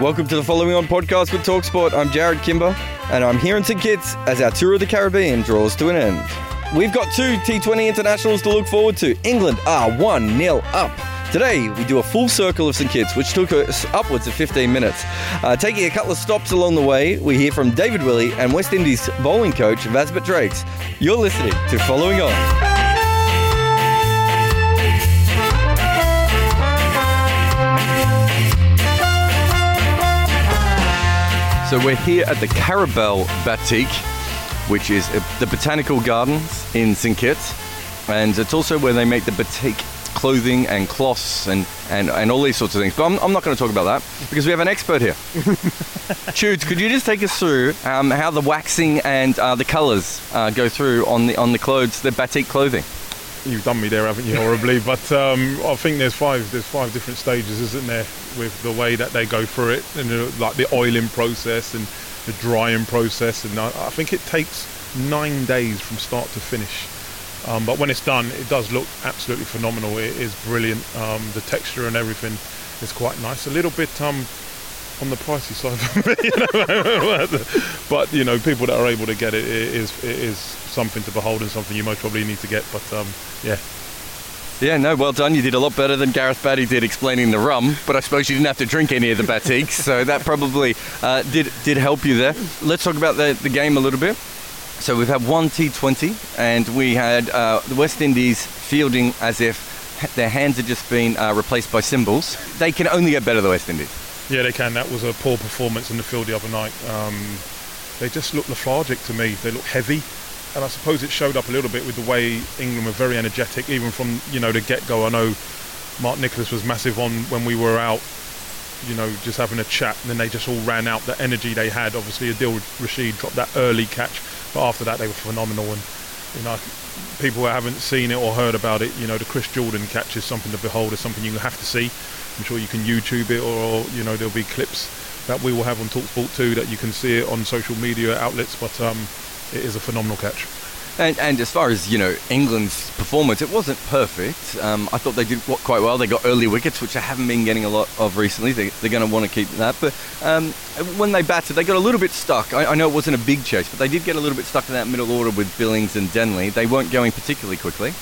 Welcome to the following on podcast with Talksport. I'm Jarrod Kimber, and I'm here in St Kitts as our tour of the Caribbean draws to an end. We've got two T20 internationals to look forward to. England are 1 0 up. Today, we do a full circle of St Kitts, which took us upwards of 15 minutes. Uh, taking a couple of stops along the way, we hear from David Willey and West Indies bowling coach Vasbert Drakes. You're listening to Following On. So we're here at the Caribelle Batik, which is the botanical gardens in St Kitts, and it's also where they make the batik clothing and cloths and, and, and all these sorts of things. But I'm, I'm not going to talk about that because we have an expert here. Choots, could you just take us through um, how the waxing and uh, the colours uh, go through on the on the clothes, the batik clothing? You've done me there, haven't you? Horribly, but um, I think there's five. There's five different stages, isn't there, with the way that they go through it, and uh, like the oiling process and the drying process, and I, I think it takes nine days from start to finish. Um, but when it's done, it does look absolutely phenomenal. It is brilliant. Um, the texture and everything is quite nice. A little bit um, on the pricey side for me, you know? but you know, people that are able to get it, it is it is something to behold and something you most probably need to get. But um, yeah. Yeah, no, well done. You did a lot better than Gareth Batty did explaining the rum, but I suppose you didn't have to drink any of the batiks, so that probably uh, did did help you there. Let's talk about the, the game a little bit. So we've had one T20, and we had uh, the West Indies fielding as if their hands had just been uh, replaced by cymbals. They can only get better, the West Indies. Yeah, they can. That was a poor performance in the field the other night. Um, they just look lethargic to me. They look heavy and I suppose it showed up a little bit with the way England were very energetic, even from you know the get-go. I know Mark Nicholas was massive on when we were out, you know, just having a chat, and then they just all ran out. The energy they had, obviously, Adil Rashid dropped that early catch, but after that they were phenomenal. And you know, people who haven't seen it or heard about it, you know, the Chris Jordan catch is something to behold. It's something you have to see. I'm sure you can YouTube it, or you know, there'll be clips that we will have on Talksport too that you can see it on social media outlets. But um, it is a phenomenal catch. And, and, as far as you know, England's performance, it wasn't perfect. Um, I thought they did quite well. They got early wickets, which I haven't been getting a lot of recently. They, are going to want to keep that. But um, when they batted, they got a little bit stuck. I, I, know it wasn't a big chase, but they did get a little bit stuck in that middle order with Billings and Denley. They weren't going particularly quickly.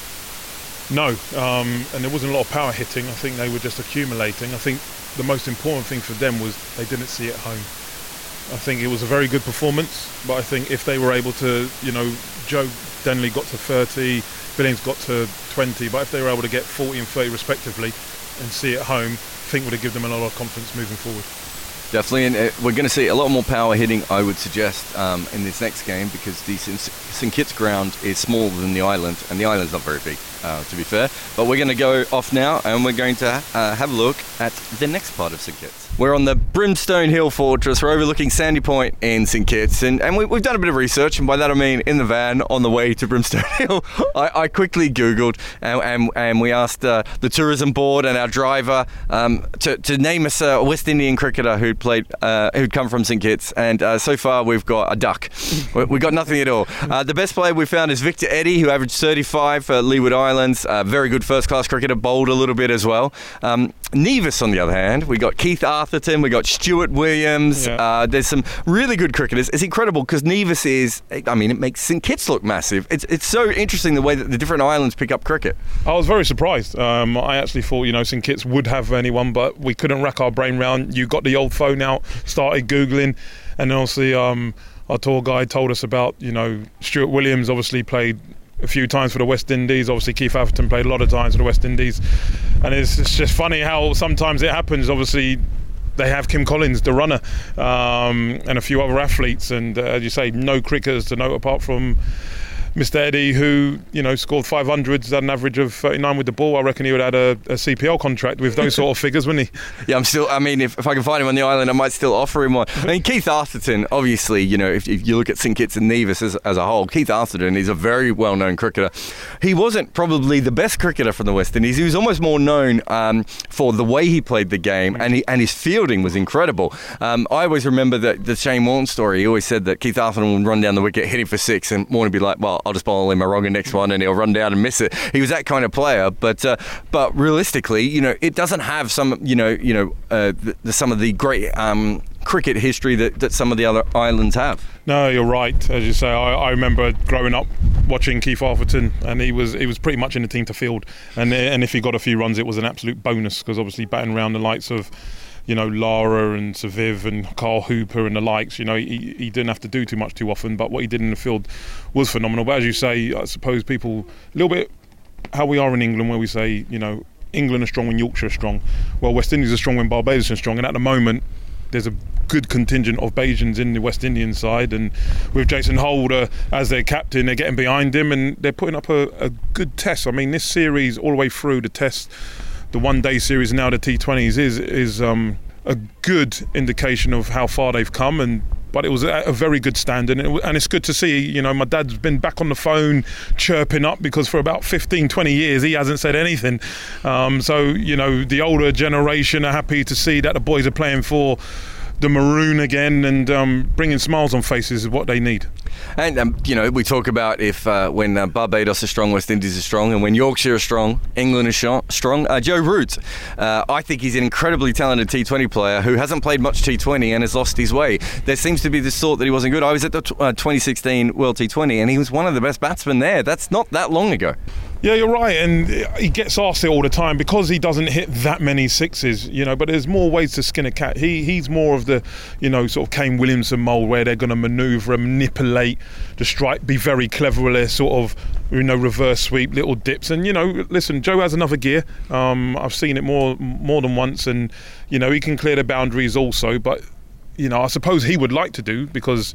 No, um, and there wasn't a lot of power hitting. I think they were just accumulating. I think the most important thing for them was they didn't see it home. I think it was a very good performance, but I think if they were able to, you know, Joe Denley got to 30, Billings got to 20, but if they were able to get 40 and 30 respectively and see it home, I think would have given them a lot of confidence moving forward. Definitely, and uh, we're going to see a lot more power hitting, I would suggest, um, in this next game because the St Kitts ground is smaller than the island, and the island's not very big. Uh, to be fair. But we're going to go off now and we're going to uh, have a look at the next part of St Kitts. We're on the Brimstone Hill Fortress. We're overlooking Sandy Point in St Kitts, and, and we, have done a bit of research, and by that I mean in the van on the way to Brimstone Hill. I, I, quickly Googled, and, and, and we asked uh, the tourism board and our driver um, to, to name us a West Indian cricketer who'd played, uh, who'd come from St Kitts, and uh, so far we've got a duck. we, we got nothing at all. Uh, the best player we found is Victor Eddy, who averaged 35 for Leeward Islands. very good first-class cricketer, bowled a little bit as well. Um, Nevis, on the other hand, we got Keith Arthurton, we got Stuart Williams. Yeah. Uh, there's some really good cricketers. It's incredible because Nevis is, I mean, it makes St Kitts look massive. It's, it's so interesting the way that the different islands pick up cricket. I was very surprised. Um, I actually thought, you know, St Kitts would have anyone, but we couldn't rack our brain round. You got the old phone out, started Googling, and then obviously um, our tour guide told us about, you know, Stuart Williams obviously played a few times for the West Indies. Obviously, Keith Arthurton played a lot of times for the West Indies, and it's, it's just funny how sometimes it happens. Obviously, they have Kim Collins, the runner, um, and a few other athletes, and uh, as you say, no cricketers to note apart from Mr. Eddy, who you know scored 500s at an average of 39 with the ball, I reckon he would have had a, a CPL contract with those sort of figures, wouldn't he? Yeah, I'm still. I mean, if, if I can find him on the island, I might still offer him one. I mean, Keith Arthurton, obviously, you know, if, if you look at St Kitts and Nevis as, as a whole, Keith Arthurton is a very well-known cricketer. He wasn't probably the best cricketer from the West Indies. He was almost more known um, for the way he played the game, and he, and his fielding was incredible. Um, I always remember that the Shane Warne story. He always said that Keith Arthurton would run down the wicket, hitting for six, and Warne would be like, "Well, I'll just bowl him a wrong next one, and he'll run down and miss it. He was that kind of player, but uh, but realistically, you know, it doesn't have some, you know, you know, uh, the, some of the great. Um, cricket history that, that some of the other islands have. No, you're right. As you say, I, I remember growing up watching Keith Arthurton, and he was he was pretty much in the team to field, and and if he got a few runs, it was an absolute bonus because obviously batting around the likes of you know, Lara and Saviv and Carl Hooper and the likes. You know, he, he didn't have to do too much too often, but what he did in the field was phenomenal. But as you say, I suppose people a little bit how we are in England, where we say, you know, England are strong when Yorkshire are strong. Well, West Indies are strong when Barbados are strong, and at the moment, there's a good contingent of Bajans in the West Indian side, and with Jason Holder as their captain, they're getting behind him and they're putting up a, a good test. I mean, this series all the way through the test the one day series and now the T20s is is um, a good indication of how far they've come and but it was a, very good standard and, it, and, it's good to see you know my dad's been back on the phone chirping up because for about 15 20 years he hasn't said anything um, so you know the older generation are happy to see that the boys are playing for the maroon again and um, bringing smiles on faces is what they need. And um, you know, we talk about if uh, when uh, Barbados is strong, West Indies is strong, and when Yorkshire is strong, England is strong. Uh, Joe Root, uh, I think he's an incredibly talented T20 player who hasn't played much T20 and has lost his way. There seems to be this thought that he wasn't good. I was at the t- uh, 2016 World T20, and he was one of the best batsmen there. That's not that long ago. Yeah, you're right, and he gets asked it all the time because he doesn't hit that many sixes, you know. But there's more ways to skin a cat. He he's more of the, you know, sort of Kane Williamson mold where they're going to manoeuvre, manipulate the strike, be very clever with their sort of, you know, reverse sweep, little dips, and you know, listen, Joe has another gear. Um, I've seen it more more than once, and you know, he can clear the boundaries also. But you know, I suppose he would like to do because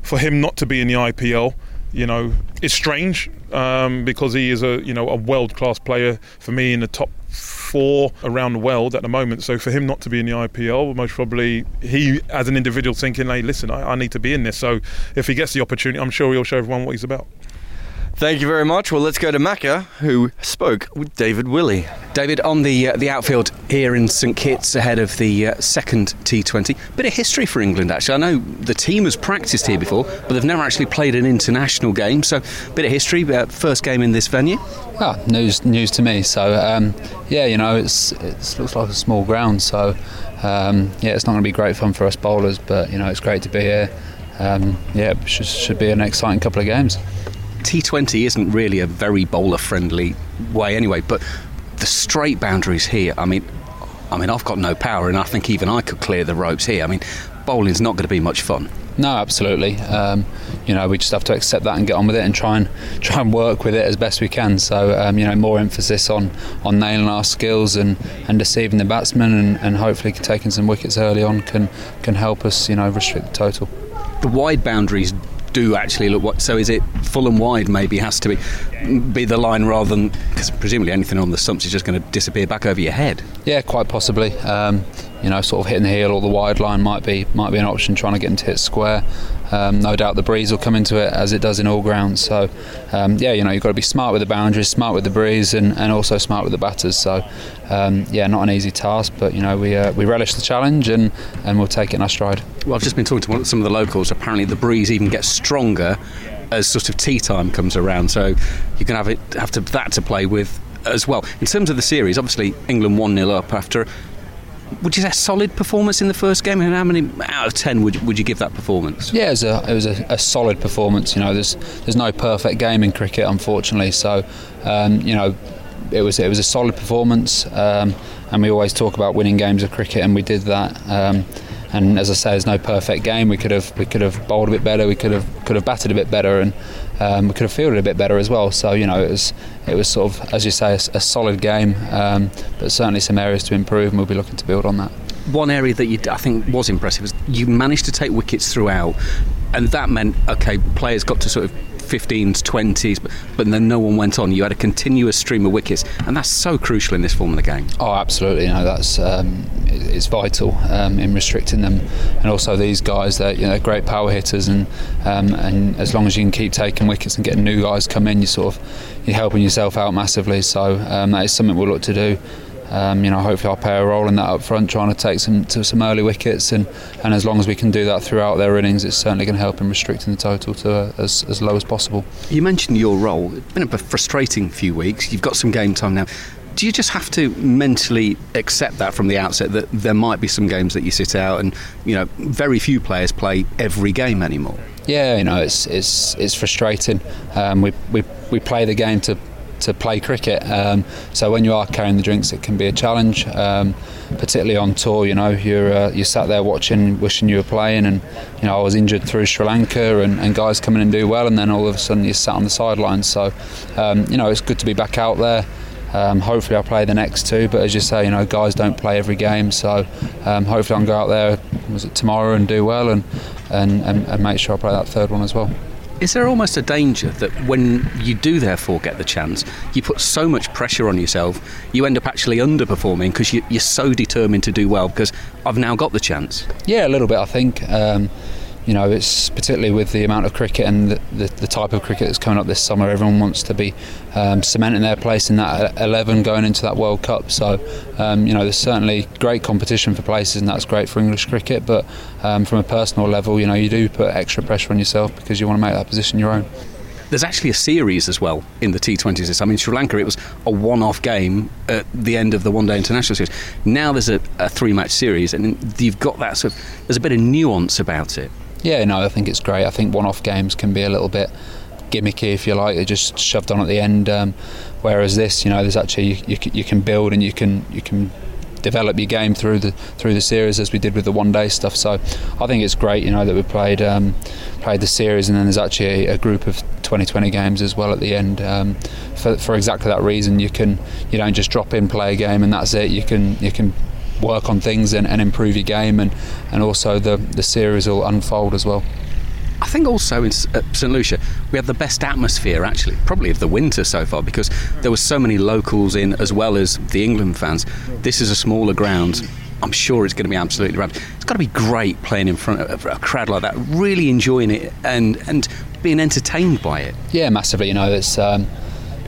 for him not to be in the IPL you know, it's strange um, because he is a you know a world class player for me in the top four around the world at the moment. So for him not to be in the IPL, most probably he as an individual thinking, hey, listen, I, I need to be in this. So if he gets the opportunity, I'm sure he'll show everyone what he's about. Thank you very much. Well, let's go to Macca, who spoke with David Willey. David, on the uh, the outfield here in St Kitts ahead of the uh, second T20. Bit of history for England, actually. I know the team has practiced here before, but they've never actually played an international game. So, bit of history. Uh, first game in this venue. Ah, news news to me. So, um, yeah, you know, it's it looks like a small ground. So, um, yeah, it's not going to be great fun for us bowlers, but you know, it's great to be here. Um, yeah, should, should be an exciting couple of games. T20 isn't really a very bowler friendly way anyway, but the straight boundaries here, I mean, I mean, I've got no power, and I think even I could clear the ropes here. I mean, bowling's not going to be much fun. No, absolutely. Um, you know, we just have to accept that and get on with it and try and try and work with it as best we can. So, um, you know, more emphasis on, on nailing our skills and, and deceiving the batsmen, and, and hopefully taking some wickets early on can can help us, you know, restrict the total. The wide boundaries do actually look what. So is it full and wide? Maybe has to be be the line rather than because presumably anything on the stumps is just going to disappear back over your head. Yeah, quite possibly. Um, you know, sort of hitting the heel or the wide line might be might be an option. Trying to get into it square. Um, no doubt the breeze will come into it as it does in all grounds. So, um, yeah, you know, you've got to be smart with the boundaries, smart with the breeze, and, and also smart with the batters. So, um, yeah, not an easy task, but you know, we uh, we relish the challenge and, and we'll take it in our stride. Well, I've just been talking to some of the locals. Apparently, the breeze even gets stronger as sort of tea time comes around. So, you can have it have to that to play with as well. In terms of the series, obviously England one 0 up after would you say a solid performance in the first game? And how many out of ten would would you give that performance? Yeah, it was, a, it was a, a, solid performance. You know, there's there's no perfect game in cricket, unfortunately. So, um, you know, it was it was a solid performance. Um, and we always talk about winning games of cricket, and we did that. Um, and as I say, there's no perfect game. We could have we could have bowled a bit better. We could have could have batted a bit better, and um, we could have fielded a bit better as well. So you know, it was it was sort of as you say, a, a solid game, um, but certainly some areas to improve, and we'll be looking to build on that. One area that you, I think was impressive was you managed to take wickets throughout, and that meant okay, players got to sort of 15s, 20s, but, but then no one went on. You had a continuous stream of wickets, and that's so crucial in this form of the game. Oh, absolutely. You know, that's um, it's vital um, in restricting them, and also these guys that you know great power hitters, and um, and as long as you can keep taking wickets and getting new guys come in, you sort of you're helping yourself out massively. So um, that is something we'll look to do. Um, you know, hopefully I'll play a role in that up front, trying to take some to some early wickets, and, and as long as we can do that throughout their innings, it's certainly going to help in restricting the total to uh, as, as low as possible. You mentioned your role. It's been a frustrating few weeks. You've got some game time now. Do you just have to mentally accept that from the outset that there might be some games that you sit out, and you know, very few players play every game anymore? Yeah, you know, it's it's it's frustrating. Um, we, we we play the game to to play cricket. Um, so when you are carrying the drinks, it can be a challenge, um, particularly on tour. You know, you're uh, you're sat there watching, wishing you were playing, and you know I was injured through Sri Lanka, and, and guys coming and do well, and then all of a sudden you're sat on the sidelines. So um, you know it's good to be back out there. Um, hopefully I'll play the next two, but as you say, you know, guys don't play every game, so um, hopefully I can go out there was it tomorrow and do well, and, and, and, and make sure I play that third one as well. Is there almost a danger that when you do therefore get the chance, you put so much pressure on yourself, you end up actually underperforming because you, are so determined to do well because I've now got the chance? Yeah, a little bit, I think. Um, you know, it's particularly with the amount of cricket and the, the, the, type of cricket that's coming up this summer. Everyone wants to be um, cementing their place in that 11 going into that World Cup. So, um, you know, there's certainly great competition for places, and that's great for English cricket. But um, from a personal level, you know, you do put extra pressure on yourself because you want to make that position your own. There's actually a series as well in the T20s. I mean, Sri Lanka, it was a one off game at the end of the one day international series. Now there's a, a three match series, and you've got that sort of, there's a bit of nuance about it. Yeah, no, I think it's great. I think one-off games can be a little bit gimmicky, if you like. They're just shoved on at the end. Um, whereas this, you know, there's actually you, you, you, can build and you can you can develop your game through the through the series as we did with the one-day stuff. So I think it's great, you know, that we played um, played the series and then there's actually a, a, group of 2020 games as well at the end. Um, for, for exactly that reason, you can you don't just drop in, play a game, and that's it. You can you can work on things and, and improve your game, and, and also the, the series will unfold as well. I think also in St Lucia we had the best atmosphere actually, probably of the winter so far because there were so many locals in as well as the England fans. This is a smaller ground. I'm sure it's going to be absolutely right. It's got to be great playing in front of a crowd like that, really enjoying it and and being entertained by it. Yeah, massively. You know, it's. Um,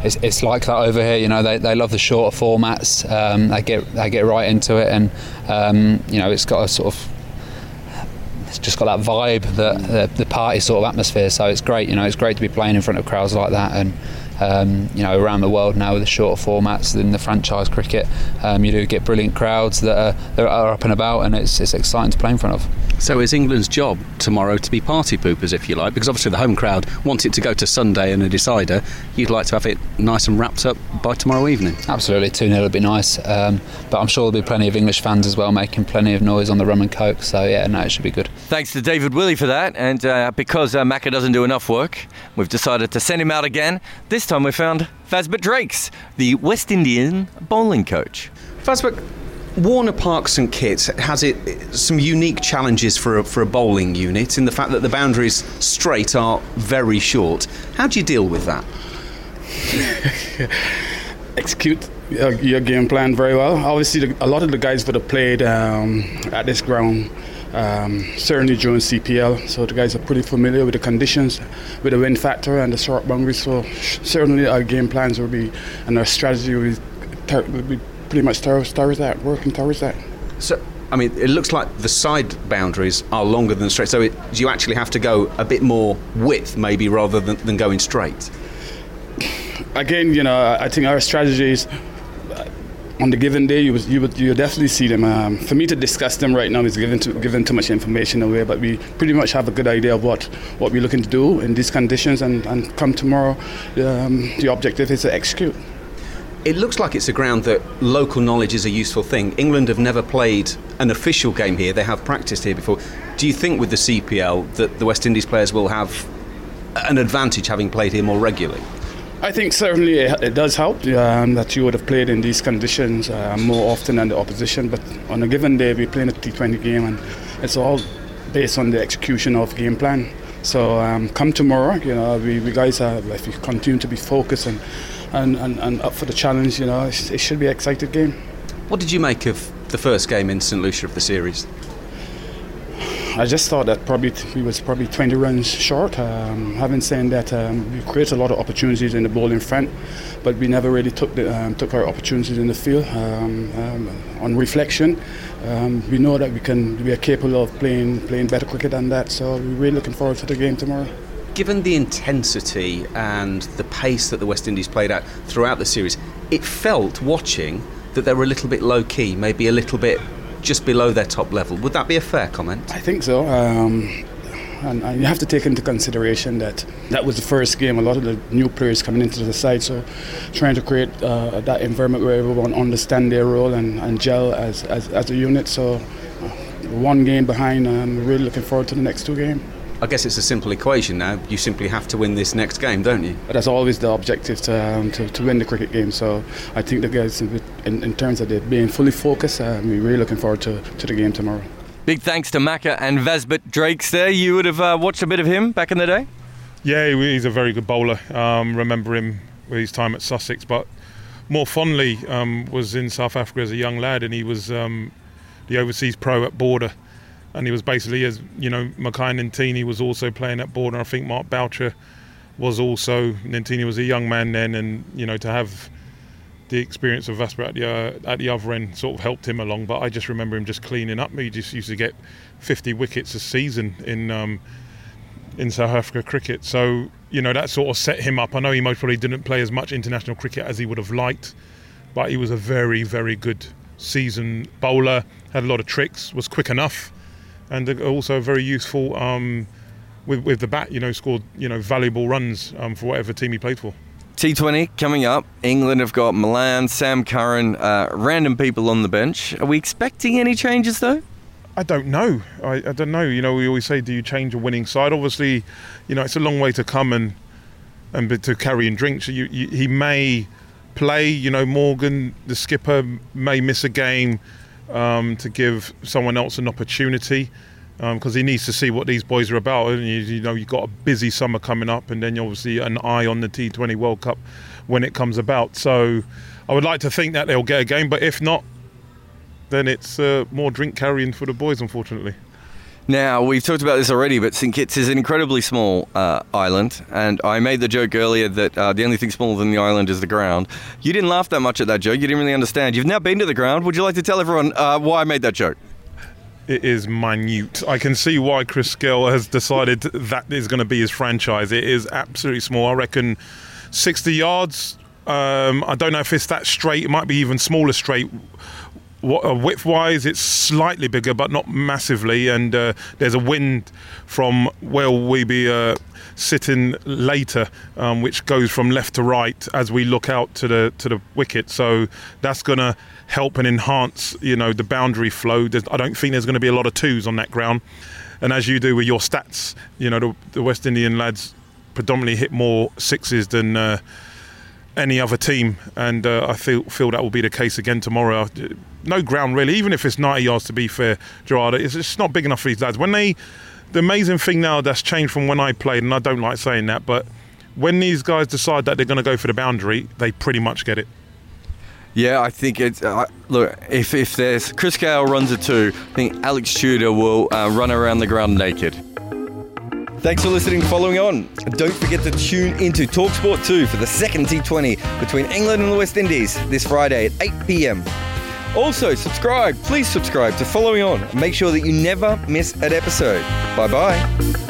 it's, it's like that over here. You know, they, they love the shorter formats. Um, they get they get right into it, and um, you know, it's got a sort of it's just got that vibe, the, the, the party sort of atmosphere. So it's great. You know, it's great to be playing in front of crowds like that, and um, you know, around the world now with the shorter formats in the franchise cricket, um, you do get brilliant crowds that are, that are up and about, and it's, it's exciting to play in front of. So is England's job tomorrow to be party poopers, if you like? Because obviously the home crowd want it to go to Sunday and a decider. You'd like to have it nice and wrapped up by tomorrow evening. Absolutely, 2 0 would be nice. Um, but I'm sure there'll be plenty of English fans as well making plenty of noise on the rum and coke. So yeah, no, it should be good. Thanks to David Willey for that. And uh, because uh, Macca doesn't do enough work, we've decided to send him out again. This time we found Vasbert Drakes, the West Indian bowling coach. Vasbert, Warner Park St Kitts has it some unique challenges for a, for a bowling unit in the fact that the boundaries straight are very short. How do you deal with that? Execute your game plan very well. Obviously, the, a lot of the guys would have played um, at this ground um, certainly during CPL. So the guys are pretty familiar with the conditions, with the wind factor and the short boundaries. So certainly our game plans will be and our strategy will be, ter- will be pretty much towards, towards that, working towards that. So. I mean, it looks like the side boundaries are longer than straight. So, it, you actually have to go a bit more width, maybe, rather than, than going straight? Again, you know, I think our strategy is on the given day, you would you would you definitely see them. Um, for me to discuss them right now is giving too, giving too much information away. But we pretty much have a good idea of what, what we're looking to do in these conditions, and, and come tomorrow, um, the objective is to execute. It looks like it's a ground that local knowledge is a useful thing. England have never played an official game here; they have practiced here before. Do you think with the CPL that the West Indies players will have an advantage having played here more regularly? I think certainly it, does help um, that you would have played in these conditions uh, more often than the opposition. But on a given day, we're playing a T20 game, and it's all based on the execution of game plan. So um, come tomorrow, you know, we, we guys are if we continue to be focused and, and, and, and up for the challenge, you know, it, it should be an exciting game. What did you make of the first game in St Lucia of the series? I just thought that probably we was probably 20 runs short. Um, having said that, um, we created a lot of opportunities in the ball in front, but we never really took the, um, took our opportunities in the field. Um, um, on reflection, um, we know that we can we are capable of playing playing better cricket than that. So we're really looking forward to the game tomorrow. Given the intensity and the pace that the West Indies played at throughout the series, it felt watching that they were a little bit low key, maybe a little bit just below their top level. Would that be a fair comment? I think so. Um, and, and, you have to take into consideration that that was the first game. A lot of the new players coming into the side, so trying to create uh, that environment where everyone understand their role and, and gel as, as, as a unit. So, uh, one game behind. I'm really looking forward to the next two games. I guess it's a simple equation now. You simply have to win this next game, don't you? That's always the objective to, um, to, to, win the cricket game. So I think the guys, in, in terms of it being fully focused, uh, we're really looking forward to, to the game tomorrow. Big thanks to Macca and Vasbert Drakes there. You would have uh, watched a bit of him back in the day? Yeah, he's a very good bowler. Um, remember him with his time at Sussex, but more fondly um, was in South Africa as a young lad, and he was um, the overseas pro at Border and he was basically as you know Makhaya Ntini was also playing at Border. I think Mark Boucher was also Ntini was a young man then, and you know to have the experience of Vasper at the uh, at the other end sort of helped him along. But I just remember him just cleaning up. He just used to get 50 wickets a season in um, in South Africa cricket. So you know that sort of set him up. I know he most probably didn't play as much international cricket as he would have liked, but he was a very very good season bowler. Had a lot of tricks. Was quick enough and also very useful um, with with the bat. You know, scored you know valuable runs um, for whatever team he played for. T20 coming up. England have got Malan, Sam Curran, uh, random people on the bench. Are we expecting any changes though? I don't know. I, I, don't know. You know, we always say, do you change a winning side? Obviously, you know, it's a long way to come and and to carrying drinks. You, you, he may play. You know, Morgan, the skipper, may miss a game um, to give someone else an opportunity because um, he needs to see what these boys are about. And you, you, know, you've got a busy summer coming up, and then obviously an eye on the T20 World Cup when it comes about. So I would like to think that they'll get a game, but if not, then it's uh, more drink carrying for the boys, unfortunately. Now, we've talked about this already, but St Kitts is an incredibly small uh, island, and I made the joke earlier that uh, the only thing smaller than the island is the ground. You didn't laugh that much at that joke, you didn't really understand. You've now been to the ground. Would you like to tell everyone uh, why I made that joke? It is minute. I can see why Chris Gayle has decided that is going to be his franchise. It is absolutely small. I reckon 60 yards. Um, I don't know if it's that straight. It might be even smaller straight width wise, it's slightly bigger, but not massively. And uh, there's a wind from where we be uh, sitting later, um, which goes from left to right as we look out to the to the wicket. So that's going to help and enhance, you know, the boundary flow. There's, I don't think there's going to be a lot of twos on that ground. And as you do with your stats, you know, the, the West Indian lads predominantly hit more sixes than uh, any other team, and uh, I feel feel that will be the case again tomorrow. No ground really, even if it's 90 yards. To be fair, Gerard, it's just not big enough for these lads. When they, the amazing thing now that's changed from when I played, and I don't like saying that, but when these guys decide that they're going to go for the boundary, they pretty much get it. Yeah, I think it's uh, look. If if there's Chris Gayle runs a two, I think Alex Tudor will uh, run around the ground naked. Thanks for listening. Following on, don't forget to tune into Talksport 2 for the second T20 between England and the West Indies this Friday at 8 p.m. Also, subscribe. Please subscribe to Following On. Make sure that you never miss an episode. Bye bye.